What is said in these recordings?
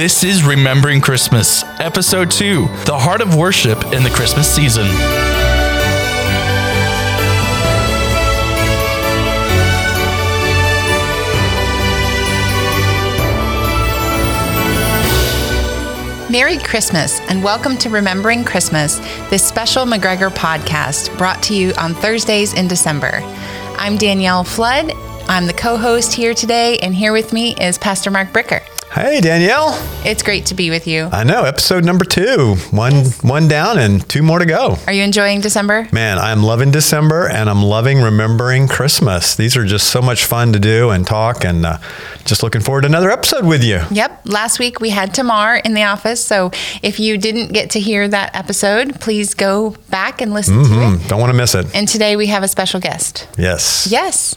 This is Remembering Christmas, Episode 2 The Heart of Worship in the Christmas Season. Merry Christmas and welcome to Remembering Christmas, this special McGregor podcast brought to you on Thursdays in December. I'm Danielle Flood. I'm the co host here today, and here with me is Pastor Mark Bricker. Hey Danielle, It's great to be with you. I know episode number two, one one down and two more to go. Are you enjoying December? Man, I'm loving December and I'm loving remembering Christmas. These are just so much fun to do and talk, and uh, just looking forward to another episode with you. Yep. Last week we had Tamar in the office, so if you didn't get to hear that episode, please go back and listen to it. Don't want to miss it. And today we have a special guest. Yes. Yes.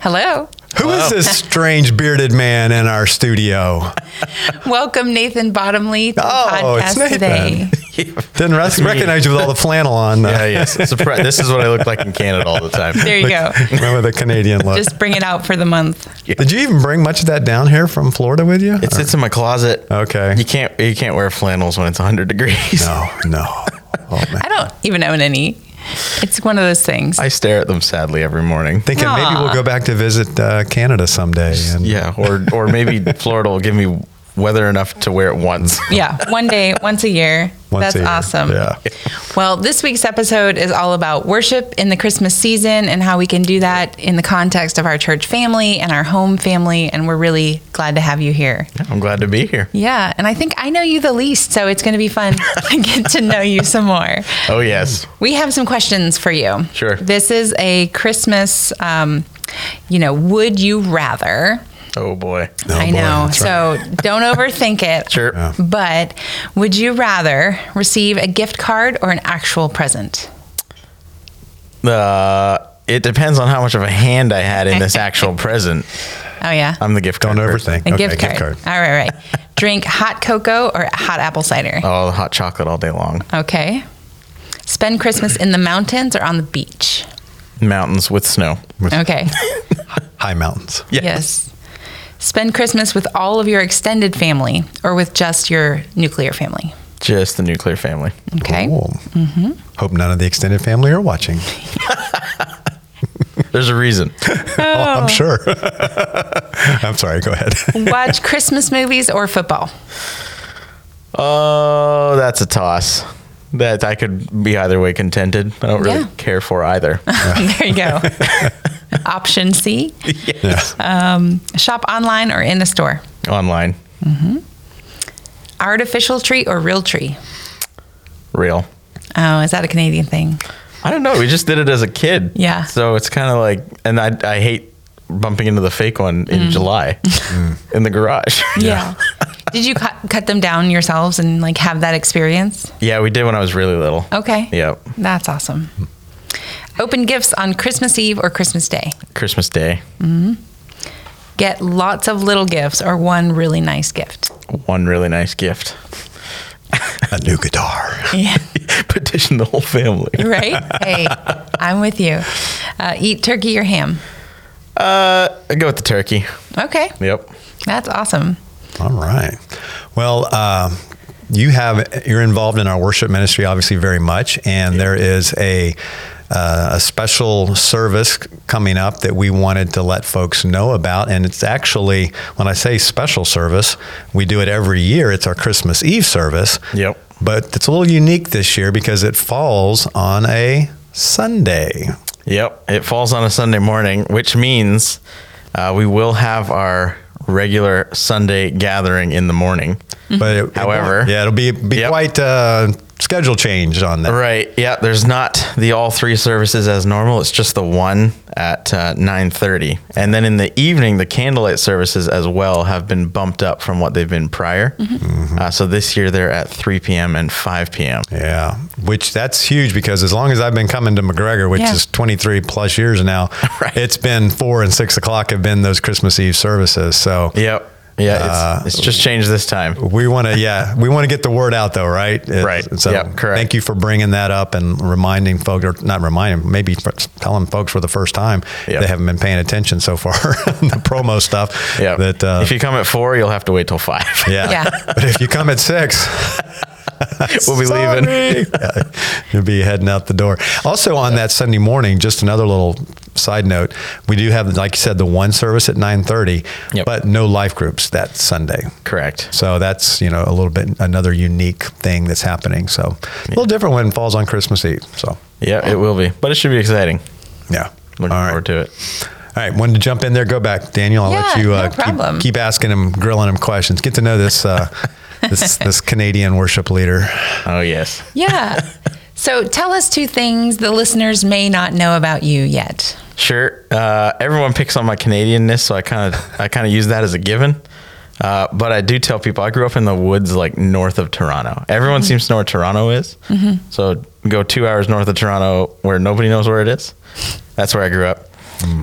Hello. Who is this strange bearded man in our studio? Welcome, Nathan Bottomley, to the Oh, it's podcast Nathan. today. Didn't rec- recognize you with all the flannel on. Uh, Yeah, yes. Surpri- this is what I look like in Canada all the time. There you go. Remember the Canadian look. Just bring it out for the month. Did you even bring much of that down here from Florida with you? It sits in my closet. Okay. You can't you can't wear flannels when it's 100 degrees. no, no. Oh, man. I don't even own any. It's one of those things. I stare at them sadly every morning. Thinking maybe we'll go back to visit uh, Canada someday. And Yeah, or or maybe Florida will give me weather enough to wear it once. yeah, one day, once a year. Once That's a year. awesome. Yeah. Well, this week's episode is all about worship in the Christmas season and how we can do that in the context of our church family and our home family. And we're really glad to have you here. I'm glad to be here. Yeah. And I think I know you the least, so it's going to be fun to get to know you some more. Oh yes. We have some questions for you. Sure. This is a Christmas, um, you know, would you rather? Oh boy. Oh, I boy, know. that's So don't overthink it. Sure. Yeah. But would you rather receive a gift card or an actual present? Uh, it depends on how much of a hand I had in this actual present. Oh, yeah. I'm the gift card. Don't card person. overthink. a Okay, gift, card. All right, right. Drink hot cocoa or hot apple cider? Oh, hot chocolate all day long. Okay. Spend Christmas in the mountains or on the beach? Mountains with snow. Okay. High mountains. Yes. Spend Christmas with all of your extended family or with just your nuclear family? Just the nuclear family. Okay. Cool. Mm-hmm. Hope none of the extended family are watching. There's a reason. Oh, I'm sure. I'm sorry. Go ahead. Watch Christmas movies or football? Oh, that's a toss. That I could be either way contented. I don't really Yeah. care for either. there you go. Option C yes. Um, shop online or in a store? Online. Mm-hmm. Artificial tree or real tree? Real. Oh, is that a Canadian thing? I don't know. We just did it as a kid. Yeah. So it's kind of like, and I, I hate bumping into the fake one in July in the garage. Yeah. Did you cut, cut them down yourselves and like have that experience? Yeah, we did when I was really little. Okay. Yep. That's awesome. Open gifts on Christmas Eve or Christmas Day. Christmas Day. Get lots of little gifts or one really nice gift. One really nice gift. A new guitar. Yeah. Petition the whole family. right? Hey, I'm with you. Uh, eat turkey or ham. Uh, I go with the turkey. Okay. Yep. That's awesome. All right. Well, um, you have you're involved in our worship ministry, obviously, very much, and there is a uh, a special service coming up that we wanted to let folks know about, and it's actually when I say special service, we do it every year. It's our Christmas Eve service. Yep. But it's a little unique this year because it falls on a Sunday. Yep. It falls on a Sunday morning, which means uh, we will have our regular Sunday gathering in the morning. But it, However- yeah, it'll be be Yep. quite uh, schedule change on that. Right. Yeah. There's not the all three services as normal. It's just the one at uh, 9:30, and then in the evening, the candlelight services as well have been bumped up from what they've been prior. Mm-hmm. Uh, so this year they're at 3 p.m. and 5 p.m. Yeah, which that's huge because as long as I've been coming to McGregor, which Yeah. is 23 plus years now, Right. it's been four and six o'clock have been those Christmas Eve services. So Yep. Yeah, Uh, it's, it's just changed this time. we want to, yeah, we want to get the word out though, right? It- Right. So Yep, correct. thank you for bringing that up and reminding folks, or not reminding, maybe for telling folks for the first time Yep. they haven't been paying attention so far the promo stuff. Yeah. That uh, if you come at four, you'll have to wait till five. yeah. Yeah. But if you come at six, we'll be leaving. Sorry. Yeah, You'll be heading out the door. Also, on that Sunday morning, just another little side note: we do have, like you said, the one service at nine thirty, Yep. but no life groups that Sunday. Correct. So that's you know a little bit another unique thing that's happening. So a little different when it falls on Christmas Eve. So Yeah, it will be, but it should be exciting. yeah, Looking All right. forward to it. All right, wanted to jump in there. Go back, Daniel. I'll let you uh, problem. keep, keep asking him, grilling him questions. Get to know this uh, this this Canadian worship leader. Oh yes. Yeah. so tell us two things the listeners may not know about you yet. Sure. Uh, everyone picks on my Canadianness, so I kind of I kind of use that as a given. Uh, but I do tell people I grew up in the woods, like north of Toronto. Everyone seems to know where Toronto is. So go two hours north of Toronto, where nobody knows where it is. That's where I grew up.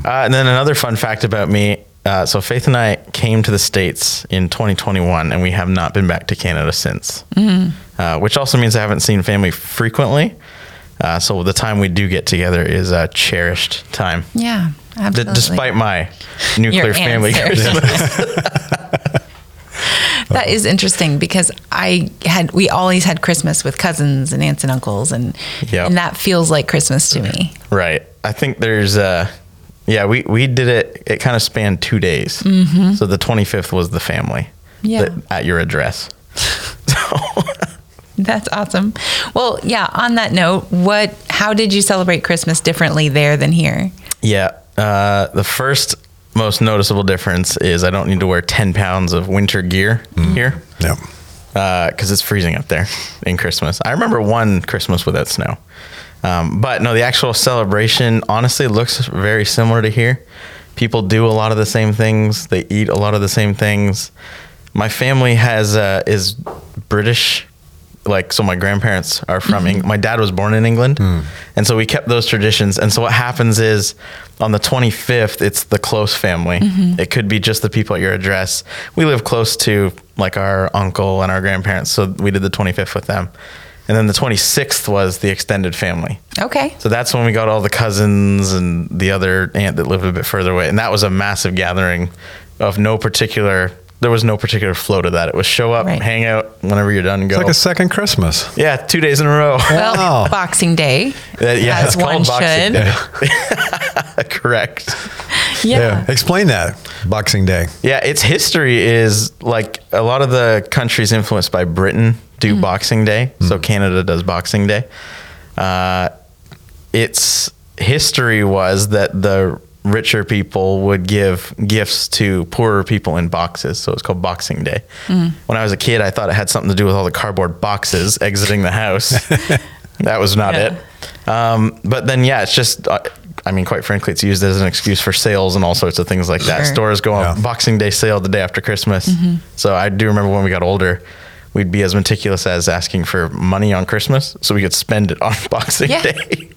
Uh, and then another fun fact about me. Uh, so Faith and I came to the states in 2021, and we have not been back to Canada since. Uh, which also means I haven't seen family frequently. Uh, so the time we do get together is a cherished time. Yeah. D- Absolutely. despite my nuclear family That is interesting because I had we always had Christmas with cousins and aunts and uncles and Yep. and that feels like Christmas to me. right. I think there's uh yeah, we we did it it kind of spanned 2 days. So the 25th was the family. Yeah. that- at your address. so That's awesome. Well, yeah, on that note, what how did you celebrate Christmas differently there than here? yeah, uh the first most noticeable difference is I don't need to wear 10 pounds of winter gear here. Yep. because it's freezing up there in Christmas. I remember one Christmas without snow. Um, but no, the actual celebration honestly looks very similar to here. People do a lot of the same things. They eat a lot of the same things. My family has uh, is British, like so. My grandparents are from mm-hmm. England. My dad was born in England, hmm. and so we kept those traditions. And so what happens is on the 25th, it's the close family. Mm-hmm. It could be just the people at your address. We live close to like our uncle and our grandparents, so we did the 25th with them. And then the 26th was the extended family. Okay. So that's when we got all the cousins and the other aunt that lived a bit further away. And that was a massive gathering of no particular, there was no particular flow to that. It was show up, Right. hang out, whenever you're done, go. It's like a second Christmas. yeah, two days in a row. Well, Wow. Boxing Day. Uh, yeah, as it's called Boxing should. Day. Correct. Yeah. Explain that. Boxing Day. Yeah, its history is like a lot of the countries influenced by Britain do Boxing Day. So Canada does Boxing Day. Uh, its history was that the richer people would give gifts to poorer people in boxes. So it's called Boxing Day. When I was a kid, I thought it had something to do with all the cardboard boxes exiting the house. that was not Yeah. it. Um, but then, yeah, it's just. Uh, I mean, quite frankly, it's used as an excuse for sales and all sorts of things like that. Sure. Stores go on Yeah. Boxing Day sale the day after Christmas. So I do remember when we got older, we'd be as meticulous as asking for money on Christmas so we could spend it on Boxing Yeah. Day.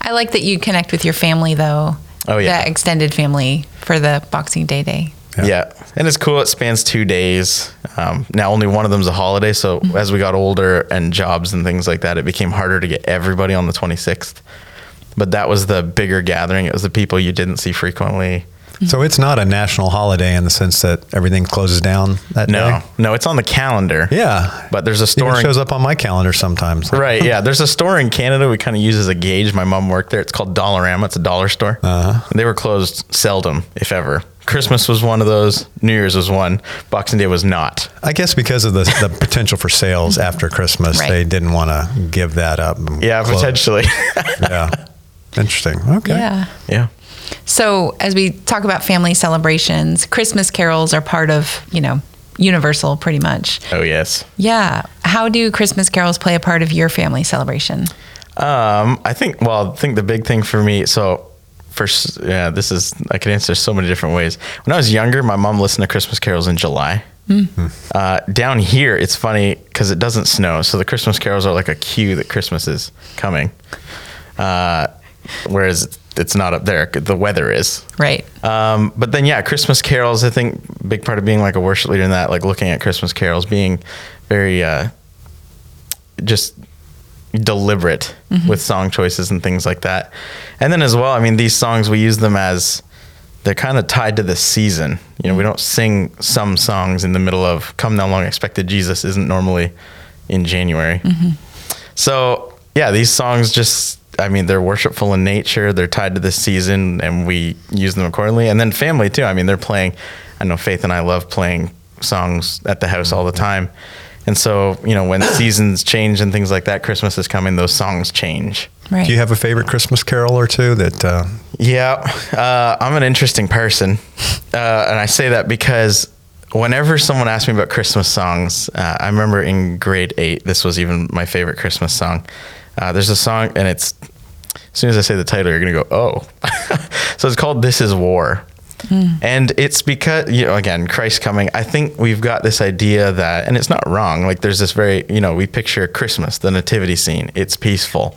I like that you connect with your family though. Oh, yeah. The extended family for the Boxing Day day. Yeah. And it's cool. It spans two days. Um, now, only one of them's a holiday. So as we got older and jobs and things like that, it became harder to get everybody on the 26th. But that was the bigger gathering. It was the people you didn't see frequently. So it's not a national holiday in the sense that everything closes down that No, day. no, No, it's on the calendar. Yeah. But there's a Even store in shows up on my calendar sometimes. Right. Yeah. There's a store in Canada we kind of use as a gauge. My mom worked there. It's called Dollarama. It's a dollar store. Uh-huh. They were closed seldom, if ever. Christmas was one of those. New Year's was one. Boxing Day was not. I guess because of the, the potential for sales after Christmas, Right. they didn't want to give that up. Yeah, close. potentially. Yeah. Interesting. Okay. Yeah. yeah. So as we talk about family celebrations, Christmas carols are part of, you know, universal pretty much. Oh yes. Yeah. How do Christmas carols play a part of your family celebration? Um, I think. Well, I think the big thing for me. So. First, yeah, this is I could answer so many different ways. When I was younger, my mom listened to Christmas carols in July. Uh, down here, it's funny because it doesn't snow, so the Christmas carols are like a cue that Christmas is coming. Uh, whereas it's not up there. The weather is. Right. Um, but then, yeah, Christmas carols. I think big part of being like a worship leader in that, like looking at Christmas carols, being very uh, just deliberate with song choices and things like that. And then as well, I mean, these songs we use them as they're kind of tied to the season. You know, we don't sing some songs in the middle of "Come Thou Long Expected Jesus" isn't normally in January. So yeah, these songs just I mean they're worshipful in nature. They're tied to the season, and we use them accordingly. And then family too. I mean they're playing. I know Faith and I love playing songs at the house all the time. And so you know when seasons change and things like that, Christmas is coming. Those songs change. Right. Do you have a favorite Christmas carol or two that? Uh, Yeah, uh, I'm an interesting person, uh, and I say that because whenever someone asks me about Christmas songs, uh, I remember in grade eight, this was even my favorite Christmas song. Uh, there's a song, and it's as soon as I say the title, you're gonna go, oh. so it's called "This Is War," and it's because you know, again, Christ coming. I think we've got this idea that, and it's not wrong. Like there's this very, you know, we picture Christmas, the nativity scene. It's peaceful.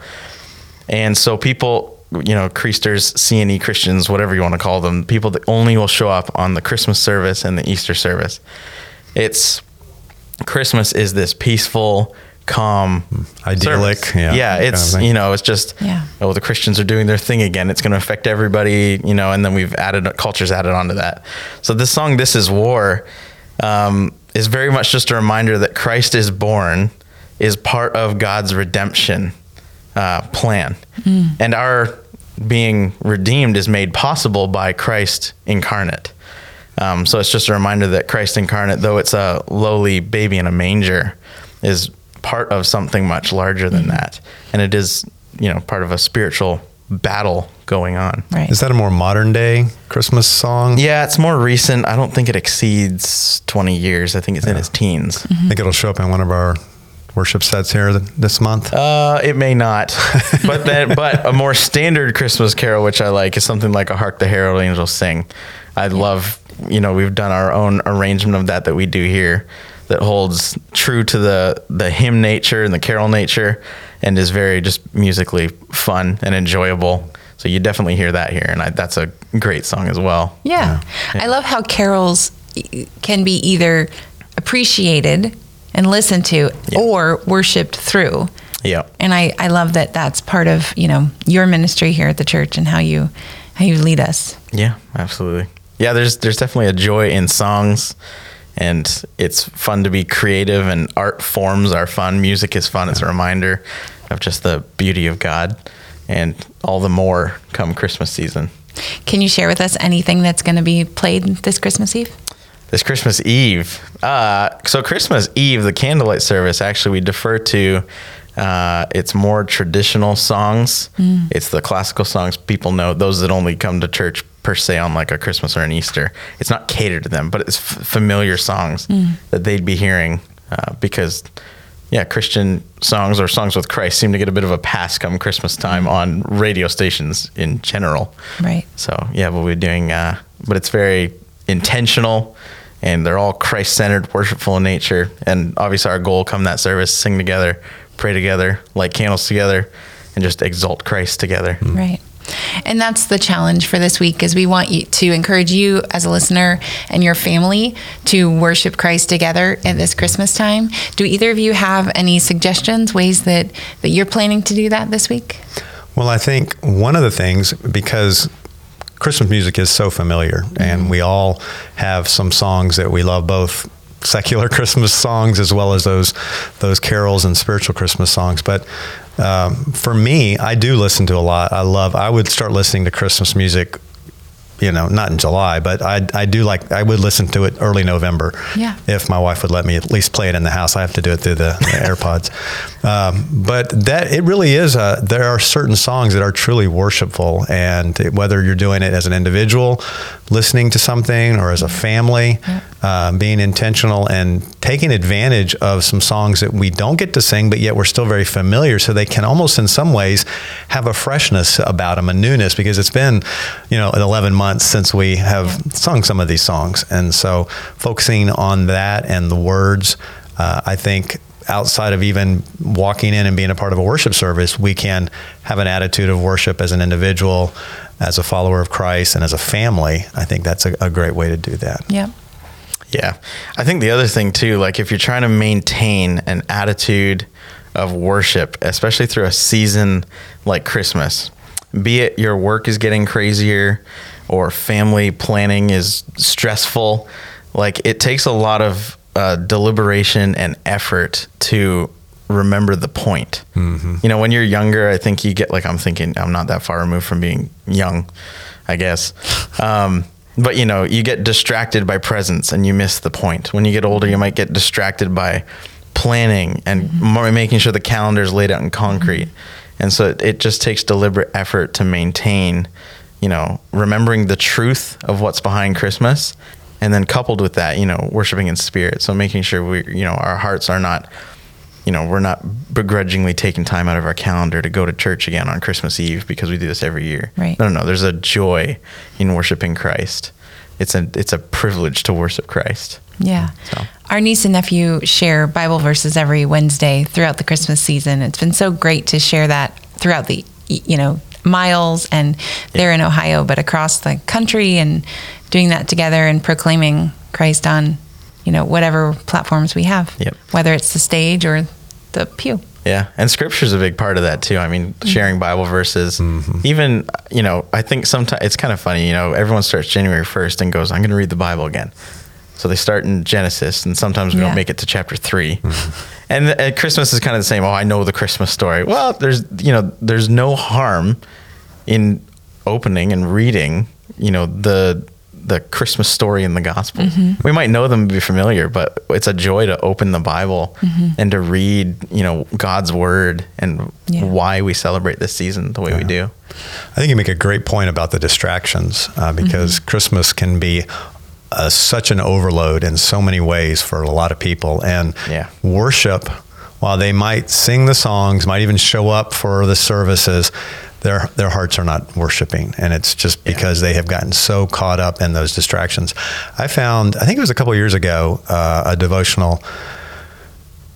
And so people, you know, Creasters, C&E Christians, whatever you want to call them, people that only will show up on the Christmas service and the Easter service. It's Christmas is this peaceful, calm, Idyllic, service. yeah, yeah. kind of It's you know, it's just Yeah. oh, the Christians are doing their thing again. It's going to affect everybody, you know. And then we've added cultures added onto that. So this song, "This Is War," um, is very much just a reminder that Christ is born, is part of God's redemption uh, plan, and our being redeemed is made possible by Christ incarnate. Um, so it's just a reminder that Christ incarnate, though it's a lowly baby in a manger, is part of something much larger than that, and it is you know part of a spiritual battle going on. right. is that a more modern day Christmas song? Yeah, it's more recent. I don't think it exceeds 20 years. I think it's in its teens. I think it'll show up in one of our worship sets here th- this month. Uh, it may not, but then, but a more standard Christmas carol, which I like, is something like a "Hark the Herald Angels Sing." I love, you know, we've done our own arrangement of that that we do here, that holds true to the the hymn nature and the carol nature, and is very just musically fun and enjoyable. So you definitely hear that here, and I, that's a great song as well. Yeah. I love how carols can be either appreciated and listened to or worshiped through. Yeah. And I, I love that that's part of, you know, your ministry here at the church and how you how you lead us. Yeah, absolutely. Yeah, there's there's definitely a joy in songs and it's fun to be creative and art forms are fun. Music is fun. It's a reminder of just the beauty of God and all the more come Christmas season. Can you share with us anything that's going to be played this Christmas Eve? This Christmas Eve. Uh, so Christmas Eve, the candlelight service, actually we defer to. Uh, it's more traditional songs. It's the classical songs people know. Those that only come to church per se on like a Christmas or an Easter. It's not catered to them, but it's f- familiar songs that they'd be hearing uh, because, yeah, Christian songs or songs with Christ seem to get a bit of a pass come Christmas time on radio stations in general. Right. So yeah, we'll be doing, uh, but it's very intentional, and they're all Christ-centered, worshipful in nature. And obviously, our goal come that service, sing together, pray together, light candles together, and just exalt Christ together. Mm. Right. And that's the challenge for this week is we want you to encourage you as a listener and your family to worship Christ together at this Christmas time. Do either of you have any suggestions, ways that, that you're planning to do that this week? Well, I think one of the things, because Christmas music is so familiar, and mm-hmm. we all have some songs that we love, both secular Christmas songs as well as those those carols and spiritual Christmas songs. But um, for me, I do listen to a lot. I love. I would start listening to Christmas music. You know, not in July, but I, I do like I would listen to it early November. Yeah. If my wife would let me at least play it in the house, I have to do it through the, the AirPods. Um, but that it really is. A, there are certain songs that are truly worshipful, and whether you're doing it as an individual, listening to something, or as a family, um, being intentional and taking advantage of some songs that we don't get to sing, but yet we're still very familiar, so they can almost, in some ways, have a freshness about them, a newness, because it's been, you know, 11 months since we have sung some of these songs, and so focusing on that and the words, uh, I think outside of even walking in and being a part of a worship service, we can have an attitude of worship as an individual as a follower of Christ and as a family, I think that's a, a great way to do that. Yep. Yeah. I think the other thing too, like if you're trying to maintain an attitude of worship, especially through a season like Christmas, be it your work is getting crazier or family planning is stressful, like it takes a lot of uh, deliberation and effort to remember the point. Mm-hmm. You know, when you're younger, I think you get like, I'm thinking, I'm not that far removed from being young, I guess. Um, but you know, you get distracted by presents and you miss the point. When you get older, you might get distracted by planning and mm-hmm. making sure the calendar is laid out in concrete. Mm-hmm. And so it, it just takes deliberate effort to maintain, you know, remembering the truth of what's behind Christmas and then coupled with that, you know, worshiping in spirit. So making sure we, you know, our hearts are not, you know, we're not begrudgingly taking time out of our calendar to go to church again on Christmas Eve because we do this every year. Right. No, no, no. There's a joy in worshiping Christ. It's a it's a privilege to worship Christ. Yeah. So. Our niece and nephew share Bible verses every Wednesday throughout the Christmas season. It's been so great to share that throughout the you know miles and they're in Ohio but across the country and doing that together and proclaiming Christ on, you know, whatever platforms we have, yep. whether it's the stage or the pew. Yeah, and scripture is a big part of that too. I mean, mm-hmm. sharing Bible verses, mm-hmm. even you know, I think sometimes it's kind of funny. You know, everyone starts January first and goes, "I'm going to read the Bible again." So they start in Genesis, and sometimes we yeah. don't make it to chapter 3 mm-hmm. And, and Christmas is kind of the same. Oh, I know the Christmas story. Well, there's you know, there's no harm in opening and reading, you know, the the Christmas story in the gospel. Mm-hmm. We might know them be familiar, but it's a joy to open the Bible mm-hmm. and to read, you know, God's word and yeah. why we celebrate this season the way yeah. we do. I think you make a great point about the distractions uh, because mm-hmm. Christmas can be uh, such an overload in so many ways for a lot of people. And yeah. worship, while they might sing the songs, might even show up for the services, their their hearts are not worshiping, and it's just because yeah. they have gotten so caught up in those distractions. I found, I think it was a couple years ago, uh, a devotional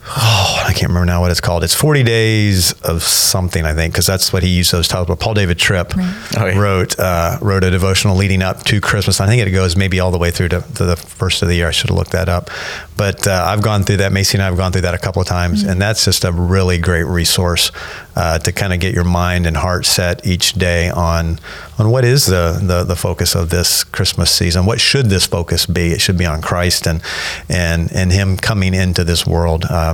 oh, I can't remember now what it's called. It's 40 days of something, I think, because that's what he used those titles. But Paul David Tripp right. oh, yeah. wrote uh, wrote a devotional leading up to Christmas. I think it goes maybe all the way through to, to the first of the year. I should have looked that up. But uh, I've gone through that. Macy and I have gone through that a couple of times, mm-hmm. and that's just a really great resource uh, to kind of get your mind and heart set each day on on what is the, the, the focus of this Christmas season. What should this focus be? It should be on Christ and and and Him coming into this world. Uh,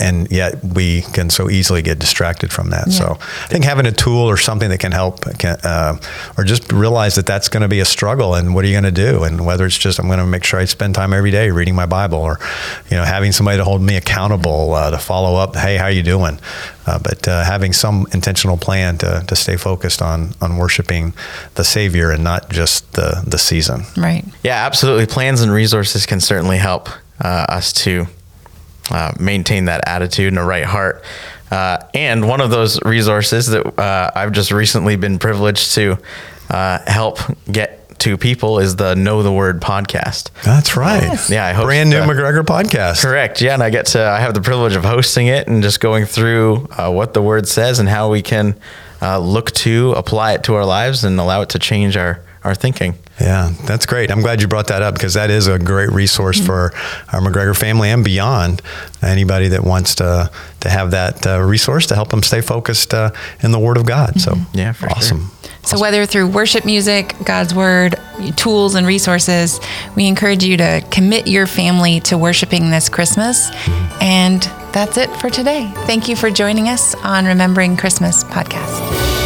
and yet we can so easily get distracted from that. Yeah. So I think having a tool or something that can help, can, uh, or just realize that that's going to be a struggle, and what are you going to do? And whether it's just I'm going to make sure I spend time every day reading my Bible, or you know having somebody to hold me accountable uh, to follow up. Hey, how you doing? Uh, but uh, having some intentional plan to, to stay focused on on worshiping the Savior and not just the the season. Right. Yeah, absolutely. Plans and resources can certainly help uh, us to uh, maintain that attitude and a right heart. Uh, and one of those resources that uh, I've just recently been privileged to uh, help get to people is the Know the Word podcast. That's right. Yes. Yeah, I host brand new McGregor podcast. Correct. Yeah, and I get to I have the privilege of hosting it and just going through uh, what the Word says and how we can uh, look to apply it to our lives and allow it to change our our thinking. Yeah, that's great. I'm glad you brought that up because that is a great resource mm-hmm. for our McGregor family and beyond. Anybody that wants to to have that uh, resource to help them stay focused uh, in the Word of God. Mm-hmm. So yeah, awesome. Sure. So, whether through worship music, God's Word, tools, and resources, we encourage you to commit your family to worshiping this Christmas. And that's it for today. Thank you for joining us on Remembering Christmas podcast.